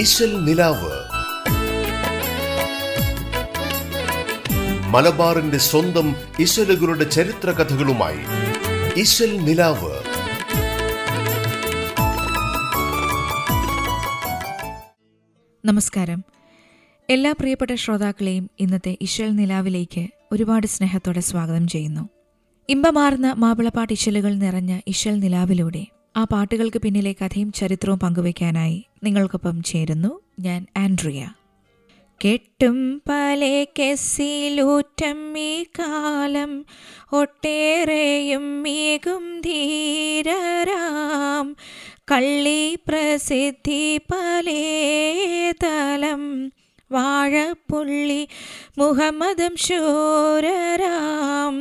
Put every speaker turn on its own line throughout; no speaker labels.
ഇശൽ നിലാവ് മലബാറിന്റെ സ്വന്തം ഇശലുകളുടെ ചരിത്ര കഥകളുമായി ഇശൽ നിലാവ് നമസ്കാരം എല്ലാ പ്രിയപ്പെട്ട ശ്രോതാക്കളെയും ഇന്നത്തെ ഇശൽ നിലാവിലേക്ക് ഒരുപാട് സ്നേഹത്തോടെ സ്വാഗതം ചെയ്യുന്നു ഇമ്പമാർന്ന മാപ്പിളപ്പാട്ട് ഇശലുകൾ നിറഞ്ഞ ഇശൽ നിലാവിലൂടെ ആ പാട്ടുകൾക്ക് പിന്നിലെ കഥയും ചരിത്രവും പങ്കുവയ്ക്കാനായി നിങ്ങൾക്കൊപ്പം ചേരുന്നു ഞാൻ ആൻഡ്രിയ കെട്ടും പല കെസിലൂറ്റം ഈ കാലം ഒട്ടേറെയും മീകും ധീരരാം കള്ളി പ്രസിദ്ധി തലം വാഴപ്പുള്ളി മുഹമ്മദും ശൂരരാം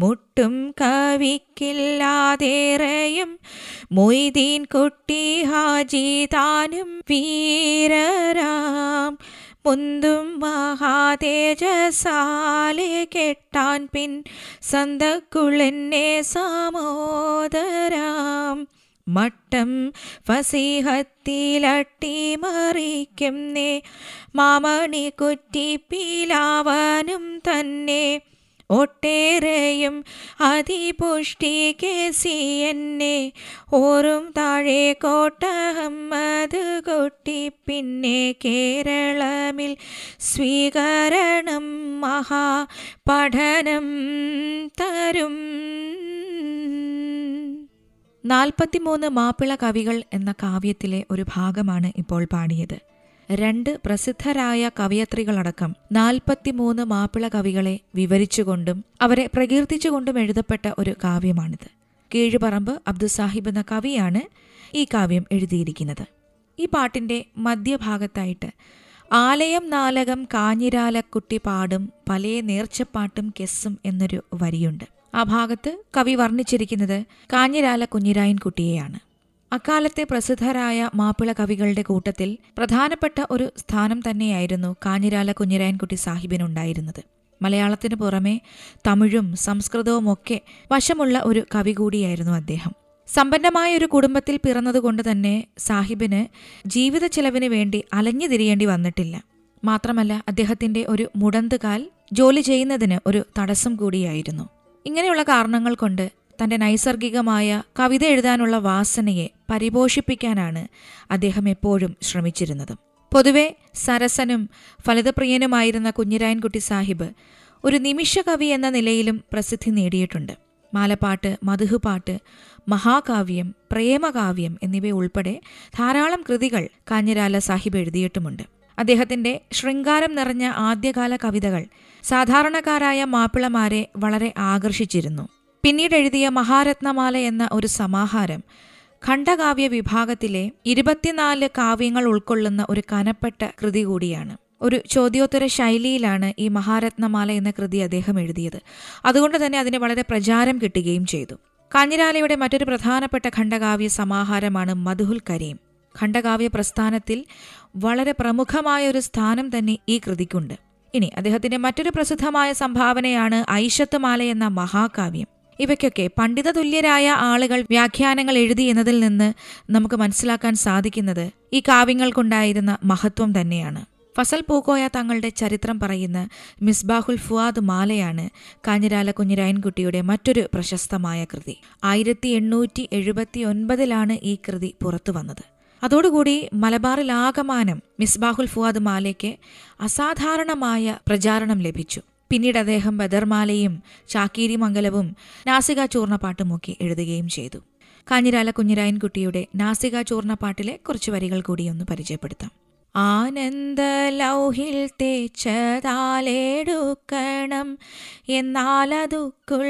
മുട്ടും കവിക്കില്ലാതേറെയും മൊയ്തീൻ കുട്ടി ഹാജി താനും വീരരാം മുന്തും മഹാതേജസാലെ കെട്ടാൻ പിൻ സന്തക്കുളെന്നെ സാമോദരാം മട്ടം ഫസിഹത്തിലട്ടി മറിക്കും നേ മാമണി കുറ്റി പീലാവാനും തന്നെ ഒട്ടേറെയും അതിപുഷ്ടി കേസി എന്നെ ഓറും താഴെ കോട്ടഹമ്മത് കൊട്ടി പിന്നെ കേരളമിൽ സ്വീകരണം മഹാ പഠനം തരും നാൽപ്പത്തിമൂന്ന് മാപ്പിള കവികൾ എന്ന കാവ്യത്തിലെ ഒരു ഭാഗമാണ് ഇപ്പോൾ പാടിയത് രണ്ട് പ്രസിദ്ധരായ കവയത്രികളടക്കം നാൽപ്പത്തിമൂന്ന് മാപ്പിള കവികളെ വിവരിച്ചുകൊണ്ടും അവരെ പ്രകീർത്തിച്ചുകൊണ്ടും എഴുതപ്പെട്ട ഒരു കാവ്യമാണിത് കീഴുപറമ്പ് അബ്ദുസാഹിബ് എന്ന കവിയാണ് ഈ കാവ്യം എഴുതിയിരിക്കുന്നത് ഈ പാട്ടിൻ്റെ മധ്യഭാഗത്തായിട്ട് ആലയം നാലകം കാഞ്ഞിരാലക്കുട്ടി പാടും പലേ നേർച്ചപ്പാട്ടും കെസ്സും എന്നൊരു വരിയുണ്ട് ആ ഭാഗത്ത് കവി വർണ്ണിച്ചിരിക്കുന്നത് കാഞ്ഞിരാല കുഞ്ഞിരായൻ കുട്ടിയെയാണ് അക്കാലത്തെ പ്രസിദ്ധരായ മാപ്പിള കവികളുടെ കൂട്ടത്തിൽ പ്രധാനപ്പെട്ട ഒരു സ്ഥാനം തന്നെയായിരുന്നു കാഞ്ഞിരാല കുഞ്ഞിരായൻകുട്ടി സാഹിബിനുണ്ടായിരുന്നത് മലയാളത്തിനു പുറമെ തമിഴും സംസ്കൃതവും ഒക്കെ വശമുള്ള ഒരു കവി കൂടിയായിരുന്നു അദ്ദേഹം സമ്പന്നമായ ഒരു കുടുംബത്തിൽ പിറന്നതുകൊണ്ട് തന്നെ സാഹിബിന് ജീവിത ചെലവിന് വേണ്ടി അലഞ്ഞു തിരിയേണ്ടി വന്നിട്ടില്ല മാത്രമല്ല അദ്ദേഹത്തിന്റെ ഒരു മുടന്തുകാൽ ജോലി ചെയ്യുന്നതിന് ഒരു തടസ്സം കൂടിയായിരുന്നു ഇങ്ങനെയുള്ള കാരണങ്ങൾ കൊണ്ട് തൻ്റെ നൈസർഗികമായ കവിത എഴുതാനുള്ള വാസനയെ പരിപോഷിപ്പിക്കാനാണ് അദ്ദേഹം എപ്പോഴും ശ്രമിച്ചിരുന്നത് പൊതുവെ സരസനും ഫലിതപ്രിയനുമായിരുന്ന കുഞ്ഞിരായൻകുട്ടി സാഹിബ് ഒരു നിമിഷ കവി എന്ന നിലയിലും പ്രസിദ്ധി നേടിയിട്ടുണ്ട് മാലപ്പാട്ട് മധുഹുപാട്ട് മഹാകാവ്യം പ്രേമകാവ്യം എന്നിവ ഉൾപ്പെടെ ധാരാളം കൃതികൾ കാഞ്ഞിരാല സാഹിബ് എഴുതിയിട്ടുമുണ്ട് അദ്ദേഹത്തിന്റെ ശൃംഗാരം നിറഞ്ഞ ആദ്യകാല കവിതകൾ സാധാരണക്കാരായ മാപ്പിളമാരെ വളരെ ആകർഷിച്ചിരുന്നു പിന്നീട് എഴുതിയ മഹാരത്നമാല എന്ന ഒരു സമാഹാരം ഖണ്ഡകാവ്യ വിഭാഗത്തിലെ ഇരുപത്തിനാല് കാവ്യങ്ങൾ ഉൾക്കൊള്ളുന്ന ഒരു കനപ്പെട്ട കൃതി കൂടിയാണ് ഒരു ചോദ്യോത്തര ശൈലിയിലാണ് ഈ മഹാരത്നമാല എന്ന കൃതി അദ്ദേഹം എഴുതിയത് അതുകൊണ്ട് തന്നെ അതിന് വളരെ പ്രചാരം കിട്ടുകയും ചെയ്തു കാഞ്ഞിരാലയുടെ മറ്റൊരു പ്രധാനപ്പെട്ട ഖണ്ഡകാവ്യ സമാഹാരമാണ് മധുഹുൽ കരീം ഖണ്ഡകാവ്യ പ്രസ്ഥാനത്തിൽ വളരെ പ്രമുഖമായ ഒരു സ്ഥാനം തന്നെ ഈ കൃതിക്കുണ്ട് ഇനി അദ്ദേഹത്തിന്റെ മറ്റൊരു പ്രസിദ്ധമായ സംഭാവനയാണ് മാല എന്ന മഹാകാവ്യം ഇവയ്ക്കൊക്കെ പണ്ഡിതതുല്യരായ ആളുകൾ വ്യാഖ്യാനങ്ങൾ എഴുതി എന്നതിൽ നിന്ന് നമുക്ക് മനസ്സിലാക്കാൻ സാധിക്കുന്നത് ഈ കാവ്യങ്ങൾക്കുണ്ടായിരുന്ന മഹത്വം തന്നെയാണ് ഫസൽ പൂക്കോയ തങ്ങളുടെ ചരിത്രം പറയുന്ന മിസ്ബാഹുൽ ഫുവാദ് മാലയാണ് കാഞ്ഞിരാല കുഞ്ഞിരായൻകുട്ടിയുടെ മറ്റൊരു പ്രശസ്തമായ കൃതി ആയിരത്തി എണ്ണൂറ്റി എഴുപത്തി ഒൻപതിലാണ് ഈ കൃതി പുറത്തു വന്നത് അതോടുകൂടി മലബാറിലാകമാനം മിസ്ബാഹുൽ ഫുവാദ് മാലയ്ക്ക് അസാധാരണമായ പ്രചാരണം ലഭിച്ചു പിന്നീട് അദ്ദേഹം ബദർമാലയും ചാക്കീരി മംഗലവും നാസിക ചൂർണപ്പാട്ടുമൊക്കെ എഴുതുകയും ചെയ്തു കാഞ്ഞിരാല കുഞ്ഞിരായൻകുട്ടിയുടെ നാസിക ചൂർണപ്പാട്ടിലെ കുറച്ച് വരികൾ കൂടി ഒന്ന് പരിചയപ്പെടുത്താം ആനന്ദ ലൗഹിൽ തേച്ചതാലെടുക്കണം എന്നാലതുക്കുൾ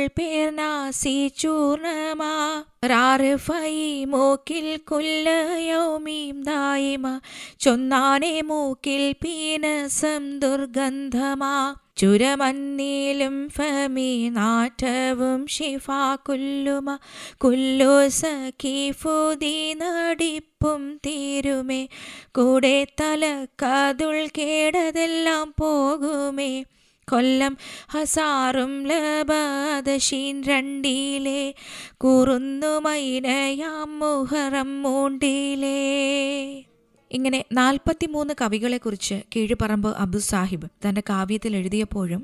നാസി ചൂർണമാ റാറിഫൈ മൂക്കിൽ കുല്ലയൗമീം ദായിമ ചൊന്നാനെ മൂക്കിൽ പീനസം ദുർഗന്ധമാ ചുരമന്നീലും ഫമി നാറ്റവും ഷിഫാ കുല്ലുമ കുല്ലു സഖി ഫുദി നടിപ്പും തീരുമേ കൂടെ തലക്കതുൾ കേടതെല്ലാം പോകുമേ കൊല്ലം ഹസാറും ലബാദശീൻ രണ്ടിലെ കുറുന്നു മൈനയാം മുഹറം മൂണ്ടിലേ ഇങ്ങനെ നാൽപ്പത്തിമൂന്ന് കവികളെക്കുറിച്ച് കീഴുപറമ്പ് അബ്ദുൽ സാഹിബ് തൻ്റെ കാവ്യത്തിൽ എഴുതിയപ്പോഴും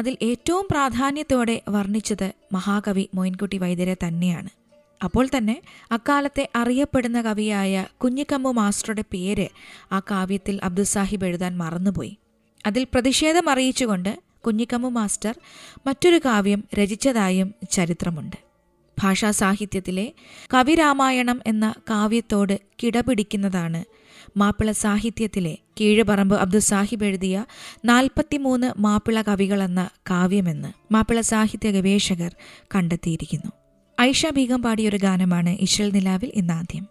അതിൽ ഏറ്റവും പ്രാധാന്യത്തോടെ വർണ്ണിച്ചത് മഹാകവി മൊയിൻകുട്ടി വൈദ്യരെ തന്നെയാണ് അപ്പോൾ തന്നെ അക്കാലത്തെ അറിയപ്പെടുന്ന കവിയായ കുഞ്ഞിക്കമ്മു മാസ്റ്ററുടെ പേര് ആ കാവ്യത്തിൽ അബ്ദുൽ സാഹിബ് എഴുതാൻ മറന്നുപോയി അതിൽ പ്രതിഷേധം അറിയിച്ചുകൊണ്ട് കുഞ്ഞിക്കമ്മു മാസ്റ്റർ മറ്റൊരു കാവ്യം രചിച്ചതായും ചരിത്രമുണ്ട് ഭാഷാസാഹിത്യത്തിലെ കവിരാമായണം എന്ന കാവ്യത്തോട് കിടപിടിക്കുന്നതാണ് മാപ്പിള സാഹിത്യത്തിലെ കീഴുപറമ്പ് അബ്ദുസാഹിബ് എഴുതിയ നാൽപ്പത്തിമൂന്ന് മാപ്പിള കവികളെന്ന കാവ്യമെന്ന് മാപ്പിള സാഹിത്യ ഗവേഷകർ കണ്ടെത്തിയിരിക്കുന്നു ഐഷ ബീഗം പാടിയൊരു ഗാനമാണ് ഇശൽ നിലാവിൽ ഇന്നാദ്യം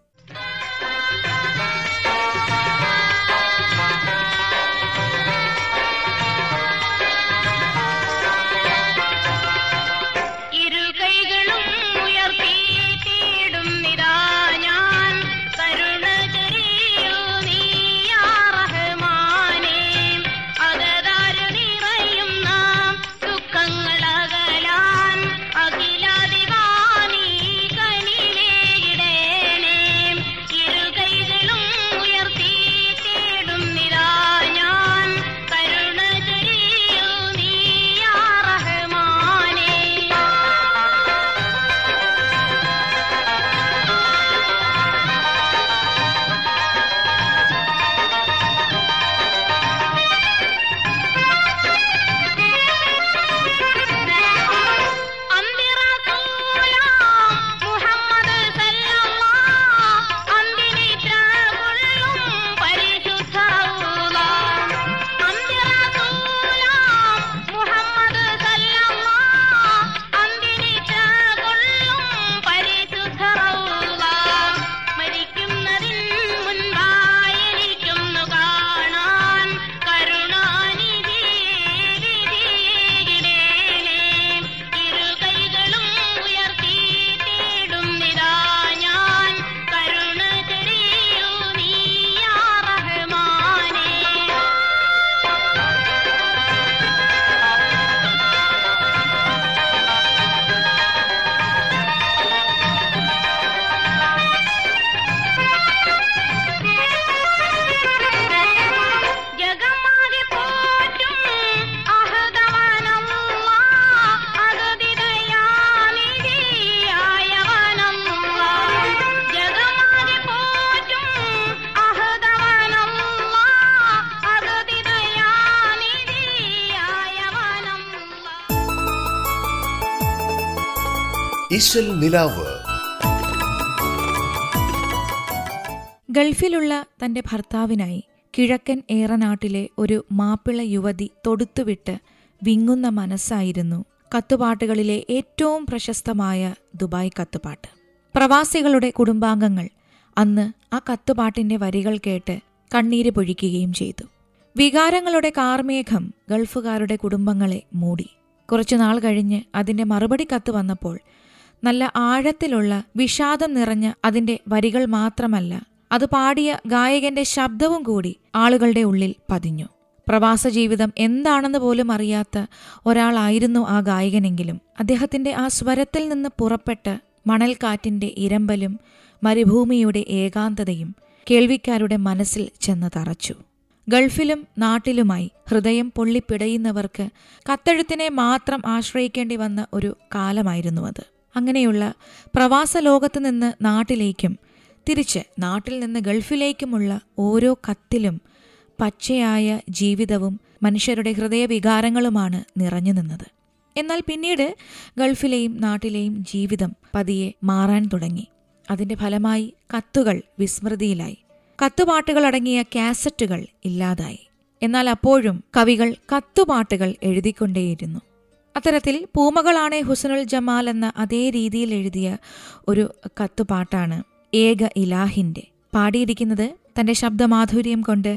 സ്പെഷ്യൽ നിലാവ് ഗൾഫിലുള്ള തന്റെ ഭർത്താവിനായി കിഴക്കൻ ഏറനാട്ടിലെ ഒരു മാപ്പിള യുവതി തൊടുത്തുവിട്ട് വിങ്ങുന്ന മനസ്സായിരുന്നു കത്തുപാട്ടുകളിലെ ഏറ്റവും പ്രശസ്തമായ ദുബായ് കത്തുപാട്ട് പ്രവാസികളുടെ കുടുംബാംഗങ്ങൾ അന്ന് ആ കത്തുപാട്ടിന്റെ വരികൾ കേട്ട് കണ്ണീര് പൊഴിക്കുകയും ചെയ്തു വികാരങ്ങളുടെ കാർമേഘം ഗൾഫുകാരുടെ കുടുംബങ്ങളെ മൂടി കുറച്ചുനാൾ കഴിഞ്ഞ് അതിന്റെ മറുപടി കത്ത് വന്നപ്പോൾ നല്ല ആഴത്തിലുള്ള വിഷാദം നിറഞ്ഞ അതിന്റെ വരികൾ മാത്രമല്ല അത് പാടിയ ഗായകന്റെ ശബ്ദവും കൂടി ആളുകളുടെ ഉള്ളിൽ പതിഞ്ഞു പ്രവാസ ജീവിതം എന്താണെന്ന് പോലും അറിയാത്ത ഒരാളായിരുന്നു ആ ഗായകനെങ്കിലും അദ്ദേഹത്തിന്റെ ആ സ്വരത്തിൽ നിന്ന് പുറപ്പെട്ട് മണൽക്കാറ്റിന്റെ ഇരമ്പലും മരുഭൂമിയുടെ ഏകാന്തതയും കേൾവിക്കാരുടെ മനസ്സിൽ ചെന്ന് തറച്ചു ഗൾഫിലും നാട്ടിലുമായി ഹൃദയം പൊള്ളിപ്പിടയുന്നവർക്ക് കത്തെഴുത്തിനെ മാത്രം ആശ്രയിക്കേണ്ടി വന്ന ഒരു കാലമായിരുന്നു അത് അങ്ങനെയുള്ള പ്രവാസ ലോകത്ത് നിന്ന് നാട്ടിലേക്കും തിരിച്ച് നാട്ടിൽ നിന്ന് ഗൾഫിലേക്കുമുള്ള ഓരോ കത്തിലും പച്ചയായ ജീവിതവും മനുഷ്യരുടെ ഹൃദയവികാരങ്ങളുമാണ് നിറഞ്ഞു നിന്നത് എന്നാൽ പിന്നീട് ഗൾഫിലെയും നാട്ടിലെയും ജീവിതം പതിയെ മാറാൻ തുടങ്ങി അതിന്റെ ഫലമായി കത്തുകൾ വിസ്മൃതിയിലായി കത്തുപാട്ടുകൾ അടങ്ങിയ കാസറ്റുകൾ ഇല്ലാതായി എന്നാൽ അപ്പോഴും കവികൾ കത്തുപാട്ടുകൾ എഴുതിക്കൊണ്ടേയിരുന്നു അത്തരത്തിൽ പൂമകളാണ് ഹുസനുൽ ജമാൽ എന്ന അതേ രീതിയിൽ എഴുതിയ ഒരു കത്തുപാട്ടാണ് ഏക ഇലാഹിൻ്റെ പാടിയിരിക്കുന്നത് തൻ്റെ ശബ്ദമാധുര്യം കൊണ്ട്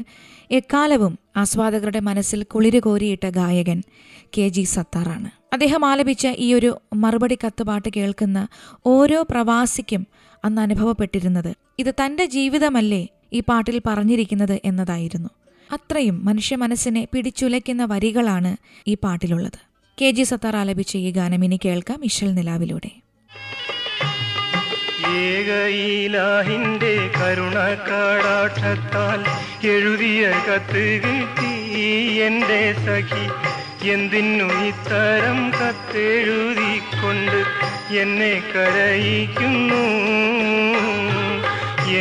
എക്കാലവും ആസ്വാദകരുടെ മനസ്സിൽ കുളിര് കോരിയിട്ട ഗായകൻ കെ ജി സത്താറാണ് അദ്ദേഹം ആലപിച്ച ഈ ഒരു മറുപടി കത്തുപാട്ട് കേൾക്കുന്ന ഓരോ പ്രവാസിക്കും അന്ന് അനുഭവപ്പെട്ടിരുന്നത് ഇത് തൻ്റെ ജീവിതമല്ലേ ഈ പാട്ടിൽ പറഞ്ഞിരിക്കുന്നത് എന്നതായിരുന്നു അത്രയും മനുഷ്യ മനസ്സിനെ പിടിച്ചുലയ്ക്കുന്ന വരികളാണ് ഈ പാട്ടിലുള്ളത് കെ ജി സത്താർ ആലപിച്ച ഈ ഗാനം ഇനി കേൾക്കാം ഇഷൽ നിലാവിലൂടെ ഏകയിലാഹിന്റെ എഴുതിയ കത്ത് കിട്ടി എന്റെ സഖി എന്തിനു ഇത്തരം കത്തെഴുതിക്കൊണ്ട് എന്നെ കരയിക്കുന്നു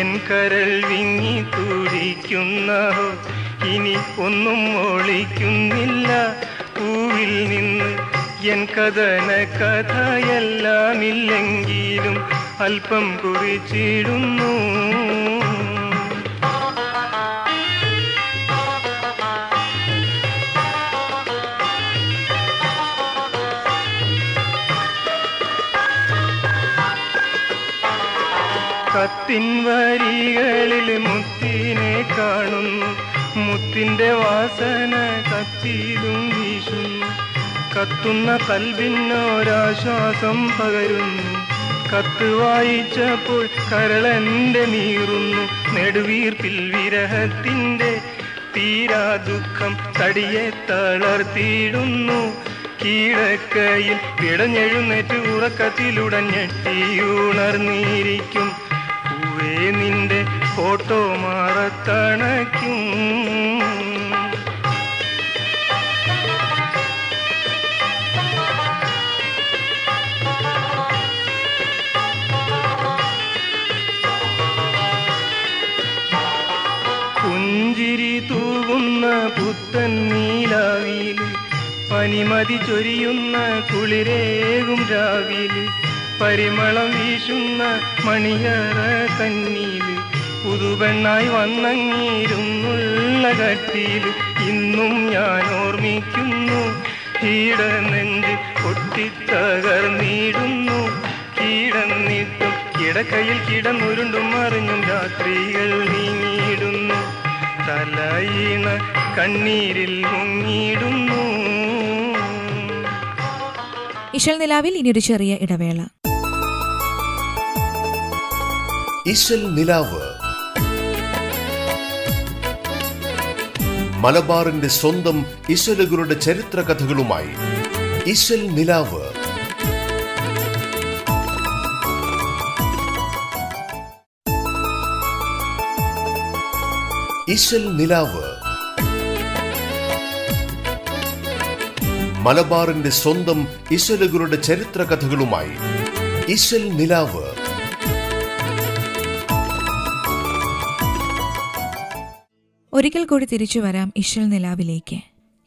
എൻ കരൽ വിങ്ങി തുടിക്കുന്ന ഇനി ഒന്നും ഒളിക്കുന്നില്ല പൂവിൽ നിന്ന് എൻ കഥന കഥയെല്ലാമില്ലെങ്കിലും അല്പം കുറിച്ചിടുന്നു കത്തിൻ വരികളിൽ മുത്തിനെ കാണുന്നു മുത്തിൻ്റെ വാസന കത്തിയിലും കത്തുന്ന കൽവിനോരാശ്വാസം പകരുന്നു കത്ത് വായിച്ചപ്പോൾ കരളന്റെ നീറുന്നു നെടുവീർപ്പിൽ വിരഹത്തിൻ്റെ തീരാ ദുഃഖം തടിയെ തളർത്തിയിടുന്നു കീഴക്കയിൽ പിടഞ്ഞെഴുന്നേറ്റ് ഉണർന്നിരിക്കും പൂവേ നിന്റെ ഫോട്ടോ മാറത്തണയ്ക്കും നീലാവില് പനിമതി ചൊരിയുന്ന കുളിരേകും രാവിലെ പരിമളം വീശുന്ന മണിയറ തന്നീല് പുതുപെണ്ണായി വന്നങ്ങീരുന്നുള്ള കട്ടിയിൽ ഇന്നും ഞാൻ ഓർമ്മിക്കുന്നു കീടനെഞ്ച് പൊട്ടിത്തകർന്നിടുന്നു കീടന്നിട്ടും കിടക്കയിൽ കിടന്നുരുണ്ടും മറിഞ്ഞും രാത്രികൾ നീങ്ങിയിടുന്നു തലയിണ കണ്ണീരിൽ മുങ്ങിയിടുന്നു ഇശൽ നിലാവിൽ ഇനിയൊരു ചെറിയ ഇടവേള ഇശൽ നിലാവ് മലബാറിന്റെ സ്വന്തം ഇശലുകളുടെ ചരിത്ര കഥകളുമായി ഇശൽ നിലാവ് ഇശൽ നിലാവ് മലബാറിന്റെ സ്വന്തം ഇശലുകളുടെ ചരിത്ര കഥകളുമായി ഇശൽ നിലാവ് ഒരിക്കൽ കൂടി തിരിച്ചു വരാം ഇശൽ നിലാവിലേക്ക്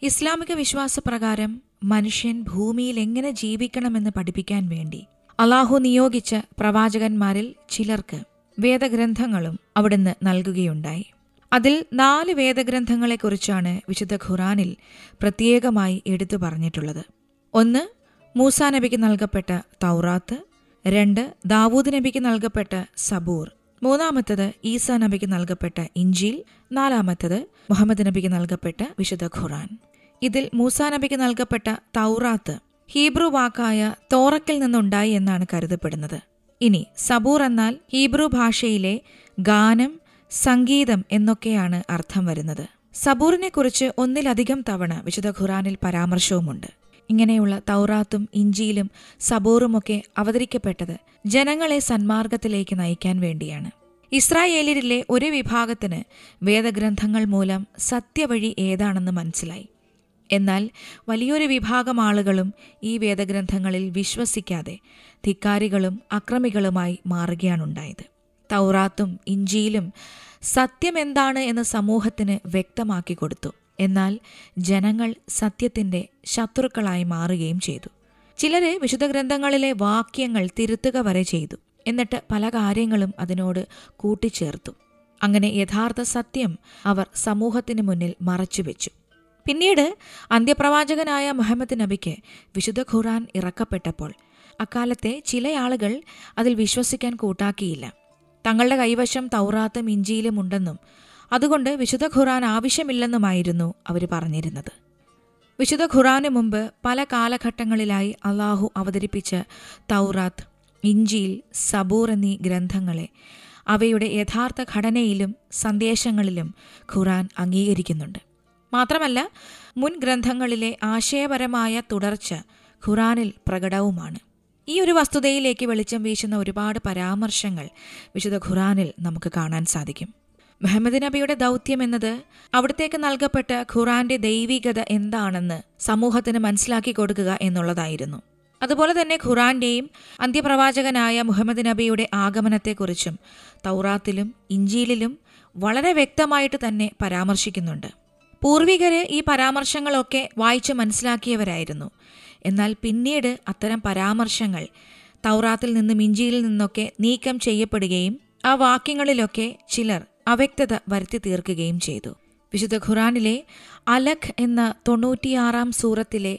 ഇസ്ലാമിക വിശ്വാസപ്രകാരം മനുഷ്യൻ ഭൂമിയിൽ എങ്ങനെ ജീവിക്കണമെന്ന് പഠിപ്പിക്കാൻ വേണ്ടി അള്ളാഹു നിയോഗിച്ച പ്രവാചകന്മാരിൽ ചിലർക്ക് വേദഗ്രന്ഥങ്ങളും അവിടുന്ന് നൽകുകയുണ്ടായി അതിൽ നാല് വേദഗ്രന്ഥങ്ങളെക്കുറിച്ചാണ് വിശുദ്ധ ഖുറാനിൽ പ്രത്യേകമായി എടുത്തു പറഞ്ഞിട്ടുള്ളത് ഒന്ന് മൂസാ നബിക്ക് നൽകപ്പെട്ട തൗറാത്ത് രണ്ട് ദാവൂദ് നബിക്ക് നൽകപ്പെട്ട സബൂർ മൂന്നാമത്തത് ഈസാ നബിക്ക് നൽകപ്പെട്ട ഇഞ്ചിൽ നാലാമത്തത് മുഹമ്മദ് നബിക്ക് നൽകപ്പെട്ട വിശുദ്ധ ഖുറാൻ ഇതിൽ മൂസാ നബിക്ക് നൽകപ്പെട്ട തൗറാത്ത് ഹീബ്രു വാക്കായ തോറക്കിൽ നിന്നുണ്ടായി എന്നാണ് കരുതപ്പെടുന്നത് ഇനി സബൂർ എന്നാൽ ഹീബ്രു ഭാഷയിലെ ഗാനം സംഗീതം എന്നൊക്കെയാണ് അർത്ഥം വരുന്നത് സബൂറിനെക്കുറിച്ച് ഒന്നിലധികം തവണ വിശുദ്ധ ഖുറാനിൽ പരാമർശവുമുണ്ട് ഇങ്ങനെയുള്ള തൗറാത്തും ഇഞ്ചിയിലും സബൂറുമൊക്കെ അവതരിക്കപ്പെട്ടത് ജനങ്ങളെ സന്മാർഗത്തിലേക്ക് നയിക്കാൻ വേണ്ടിയാണ് ഇസ്രായേലിലെ ഒരു വിഭാഗത്തിന് വേദഗ്രന്ഥങ്ങൾ മൂലം സത്യവഴി ഏതാണെന്ന് മനസ്സിലായി എന്നാൽ വലിയൊരു വിഭാഗം ആളുകളും ഈ വേദഗ്രന്ഥങ്ങളിൽ വിശ്വസിക്കാതെ ധിക്കാരികളും അക്രമികളുമായി മാറുകയാണുണ്ടായത് തൗറാത്തും ഇഞ്ചിയിലും സത്യമെന്താണ് എന്ന് സമൂഹത്തിന് വ്യക്തമാക്കി കൊടുത്തു എന്നാൽ ജനങ്ങൾ സത്യത്തിൻ്റെ ശത്രുക്കളായി മാറുകയും ചെയ്തു ചിലരെ വിശുദ്ധ ഗ്രന്ഥങ്ങളിലെ വാക്യങ്ങൾ തിരുത്തുക വരെ ചെയ്തു എന്നിട്ട് പല കാര്യങ്ങളും അതിനോട് കൂട്ടിച്ചേർത്തു അങ്ങനെ യഥാർത്ഥ സത്യം അവർ സമൂഹത്തിന് മുന്നിൽ മറച്ചുവെച്ചു പിന്നീട് അന്ത്യപ്രവാചകനായ മുഹമ്മദ് നബിക്ക് വിശുദ്ധ ഖുറാൻ ഇറക്കപ്പെട്ടപ്പോൾ അക്കാലത്തെ ചില ആളുകൾ അതിൽ വിശ്വസിക്കാൻ കൂട്ടാക്കിയില്ല തങ്ങളുടെ കൈവശം തൗറാത്തും ഉണ്ടെന്നും അതുകൊണ്ട് വിശുദ്ധ ഖുറാൻ ആവശ്യമില്ലെന്നുമായിരുന്നു അവർ പറഞ്ഞിരുന്നത് വിശുദ്ധ ഖുറാന് മുമ്പ് പല കാലഘട്ടങ്ങളിലായി അള്ളാഹു അവതരിപ്പിച്ച തൗറാത്ത് ഇഞ്ചിയിൽ സബൂർ എന്നീ ഗ്രന്ഥങ്ങളെ അവയുടെ യഥാർത്ഥ ഘടനയിലും സന്ദേശങ്ങളിലും ഖുറാൻ അംഗീകരിക്കുന്നുണ്ട് മാത്രമല്ല മുൻ ഗ്രന്ഥങ്ങളിലെ ആശയപരമായ തുടർച്ച ഖുറാനിൽ പ്രകടവുമാണ് ഈ ഒരു വസ്തുതയിലേക്ക് വെളിച്ചം വീശുന്ന ഒരുപാട് പരാമർശങ്ങൾ വിശുദ്ധ ഖുറാനിൽ നമുക്ക് കാണാൻ സാധിക്കും മുഹമ്മദ് നബിയുടെ ദൗത്യം എന്നത് അവിടത്തേക്ക് നൽകപ്പെട്ട ഖുറാന്റെ ദൈവികത എന്താണെന്ന് സമൂഹത്തിന് മനസ്സിലാക്കി കൊടുക്കുക എന്നുള്ളതായിരുന്നു അതുപോലെ തന്നെ ഖുറാന്റെയും അന്ത്യപ്രവാചകനായ മുഹമ്മദ് നബിയുടെ ആഗമനത്തെക്കുറിച്ചും തൗറാത്തിലും ഇഞ്ചിയിലും വളരെ വ്യക്തമായിട്ട് തന്നെ പരാമർശിക്കുന്നുണ്ട് പൂർവികര് ഈ പരാമർശങ്ങളൊക്കെ വായിച്ച് മനസ്സിലാക്കിയവരായിരുന്നു എന്നാൽ പിന്നീട് അത്തരം പരാമർശങ്ങൾ തൗറാത്തിൽ നിന്നും ഇഞ്ചിയിൽ നിന്നൊക്കെ നീക്കം ചെയ്യപ്പെടുകയും ആ വാക്യങ്ങളിലൊക്കെ ചിലർ അവ്യക്തത വരുത്തി തീർക്കുകയും ചെയ്തു വിശുദ്ധ ഖുറാനിലെ അലഖ് എന്ന തൊണ്ണൂറ്റിയാറാം സൂറത്തിലെ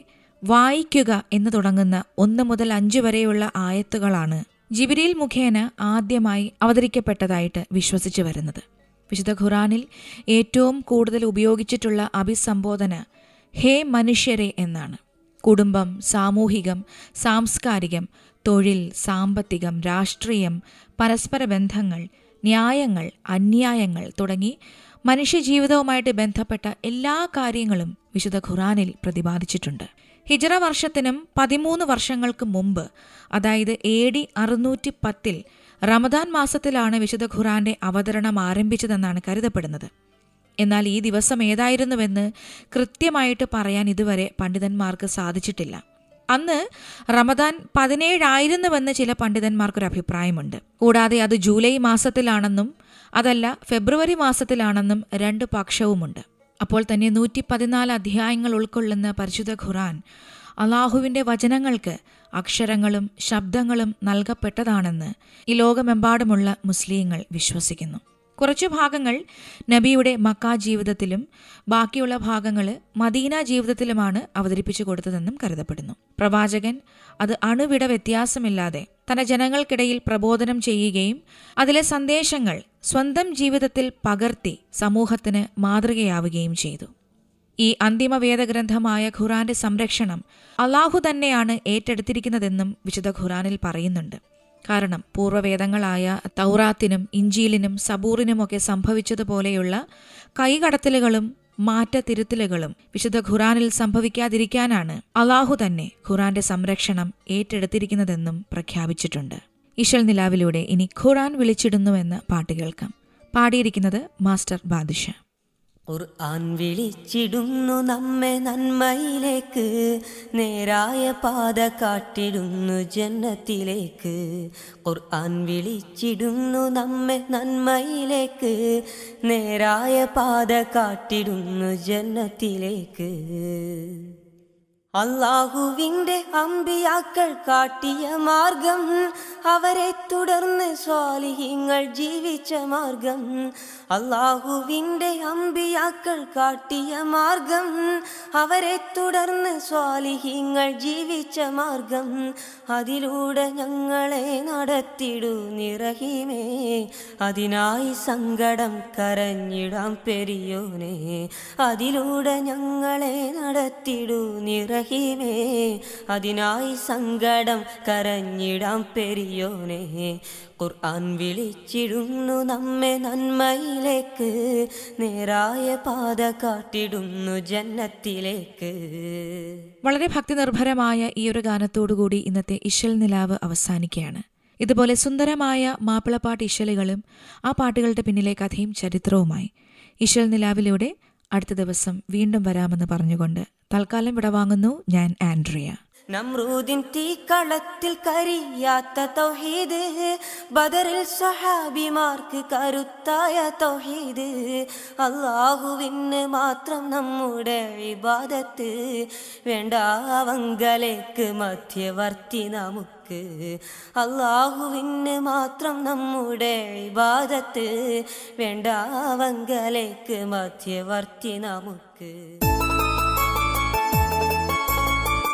വായിക്കുക എന്ന് തുടങ്ങുന്ന ഒന്ന് മുതൽ അഞ്ച് വരെയുള്ള ആയത്തുകളാണ് ജിബിരിയിൽ മുഖേന ആദ്യമായി അവതരിക്കപ്പെട്ടതായിട്ട് വിശ്വസിച്ചു വരുന്നത് വിശുദ്ധ ഖുറാനിൽ ഏറ്റവും കൂടുതൽ ഉപയോഗിച്ചിട്ടുള്ള അഭിസംബോധന ഹേ മനുഷ്യരെ എന്നാണ് കുടുംബം സാമൂഹികം സാംസ്കാരികം തൊഴിൽ സാമ്പത്തികം രാഷ്ട്രീയം പരസ്പര ബന്ധങ്ങൾ ന്യായങ്ങൾ അന്യായങ്ങൾ തുടങ്ങി മനുഷ്യജീവിതവുമായിട്ട് ബന്ധപ്പെട്ട എല്ലാ കാര്യങ്ങളും വിശുദ്ധ ഖുറാനിൽ പ്രതിപാദിച്ചിട്ടുണ്ട് ഹിജറ വർഷത്തിനും പതിമൂന്ന് വർഷങ്ങൾക്ക് മുമ്പ് അതായത് എ ഡി അറുന്നൂറ്റി പത്തിൽ റമദാൻ മാസത്തിലാണ് വിശുദ്ധ ഖുറാന്റെ അവതരണം ആരംഭിച്ചതെന്നാണ് കരുതപ്പെടുന്നത് എന്നാൽ ഈ ദിവസം ഏതായിരുന്നുവെന്ന് കൃത്യമായിട്ട് പറയാൻ ഇതുവരെ പണ്ഡിതന്മാർക്ക് സാധിച്ചിട്ടില്ല അന്ന് റമദാൻ പതിനേഴായിരുന്നുവെന്ന് ചില പണ്ഡിതന്മാർക്കൊരു അഭിപ്രായമുണ്ട് കൂടാതെ അത് ജൂലൈ മാസത്തിലാണെന്നും അതല്ല ഫെബ്രുവരി മാസത്തിലാണെന്നും രണ്ട് പക്ഷവുമുണ്ട് അപ്പോൾ തന്നെ നൂറ്റി പതിനാല് അധ്യായങ്ങൾ ഉൾക്കൊള്ളുന്ന പരിശുദ്ധ ഖുറാൻ അള്ളാഹുവിൻ്റെ വചനങ്ങൾക്ക് അക്ഷരങ്ങളും ശബ്ദങ്ങളും നൽകപ്പെട്ടതാണെന്ന് ഈ ലോകമെമ്പാടുമുള്ള മുസ്ലിങ്ങൾ വിശ്വസിക്കുന്നു കുറച്ചു ഭാഗങ്ങൾ നബിയുടെ മക്ക ജീവിതത്തിലും ബാക്കിയുള്ള ഭാഗങ്ങൾ മദീന ജീവിതത്തിലുമാണ് അവതരിപ്പിച്ചു കൊടുത്തതെന്നും കരുതപ്പെടുന്നു പ്രവാചകൻ അത് അണുവിട വ്യത്യാസമില്ലാതെ തന്റെ ജനങ്ങൾക്കിടയിൽ പ്രബോധനം ചെയ്യുകയും അതിലെ സന്ദേശങ്ങൾ സ്വന്തം ജീവിതത്തിൽ പകർത്തി സമൂഹത്തിന് മാതൃകയാവുകയും ചെയ്തു ഈ അന്തിമ വേദഗ്രന്ഥമായ ഖുറാന്റെ സംരക്ഷണം അള്ളാഹു തന്നെയാണ് ഏറ്റെടുത്തിരിക്കുന്നതെന്നും വിശുദ്ധ ഖുറാനിൽ പറയുന്നുണ്ട് കാരണം പൂർവ്വവേദങ്ങളായ തൗറാത്തിനും ഇഞ്ചീലിനും സബൂറിനുമൊക്കെ സംഭവിച്ചതുപോലെയുള്ള കൈകടത്തലുകളും മാറ്റത്തിരുത്തലുകളും വിശുദ്ധ ഖുറാനിൽ സംഭവിക്കാതിരിക്കാനാണ് അള്ളാഹു തന്നെ ഖുറാന്റെ സംരക്ഷണം ഏറ്റെടുത്തിരിക്കുന്നതെന്നും പ്രഖ്യാപിച്ചിട്ടുണ്ട് ഇഷൽ നിലാവിലൂടെ ഇനി ഖുറാൻ വിളിച്ചിടുന്നുവെന്ന് പാട്ട് കേൾക്കാം പാടിയിരിക്കുന്നത് മാസ്റ്റർ ബാദിഷ ഖുർആൻ വിളിച്ചിടുന്നു നമ്മെ നന്മയിലേക്ക് നേരായ പാത കാട്ടിടുന്നു ജന്നത്തിലേക്ക് ഖുർആൻ വിളിച്ചിടുന്നു നമ്മെ നന്മയിലേക്ക് നേരായ പാത കാട്ടിടുന്നു ജന്നത്തിലേക്ക് അള്ളാഹുവിന്റെ അമ്പിയാക്കൾ കാട്ടിയ മാർഗം അവരെ തുടർന്ന് സ്വാലിഹിങ്ങൾ ജീവിച്ച മാർഗം അള്ളാഹുവിന്റെ അമ്പിയാക്കൾ കാട്ടിയ മാർഗം അവരെ തുടർന്ന് സ്വാലിഹിങ്ങൾ ജീവിച്ച മാർഗം അതിലൂടെ ഞങ്ങളെ നടത്തിടു നിറഹിമേ അതിനായി സങ്കടം കരഞ്ഞിടാം പെരിയോനെ അതിലൂടെ ഞങ്ങളെ നടത്തിടു നിറ റഹീമേ അതിനായി സങ്കടം കരഞ്ഞിടാം പെരിയോനെ ഖുർആൻ വിളിച്ചിടുന്നു നമ്മെ നന്മയിലേക്ക് നേരായ പാത കാട്ടിടുന്നു ജന്നത്തിലേക്ക് വളരെ ഭക്തി നിർഭരമായ ഈ ഒരു ഗാനത്തോടുകൂടി ഇന്നത്തെ ഇശൽ നിലാവ് അവസാനിക്കുകയാണ് ഇതുപോലെ സുന്ദരമായ മാപ്പിളപ്പാട്ട് ഇശലുകളും ആ പാട്ടുകളുടെ പിന്നിലെ കഥയും ചരിത്രവുമായി ഇശൽ നിലാവിലൂടെ അടുത്ത ദിവസം വീണ്ടും വരാമെന്ന് പറഞ്ഞുകൊണ്ട് തൽക്കാലം വാങ്ങുന്നു ഞാൻ ആൻഡ്രിയ നമ്രൂദിൻ കളത്തിൽ കരിയാത്ത തൊഹീദ് ബദറിൽ സഹാബിമാർക്ക് കരുത്തായ തൊഹീദ് അള്ളാഹുവിന് മാത്രം നമ്മുടെ വിവാദത്ത് വേണ്ടാവങ്കലേക്ക് മധ്യവർത്തി നമുക്ക് നമുക്ക് അള്ളാഹുവിന് മാത്രം നമ്മുടെ വിവാദത്ത് വേണ്ടാവങ്കലേക്ക് മധ്യവർത്തി നമുക്ക്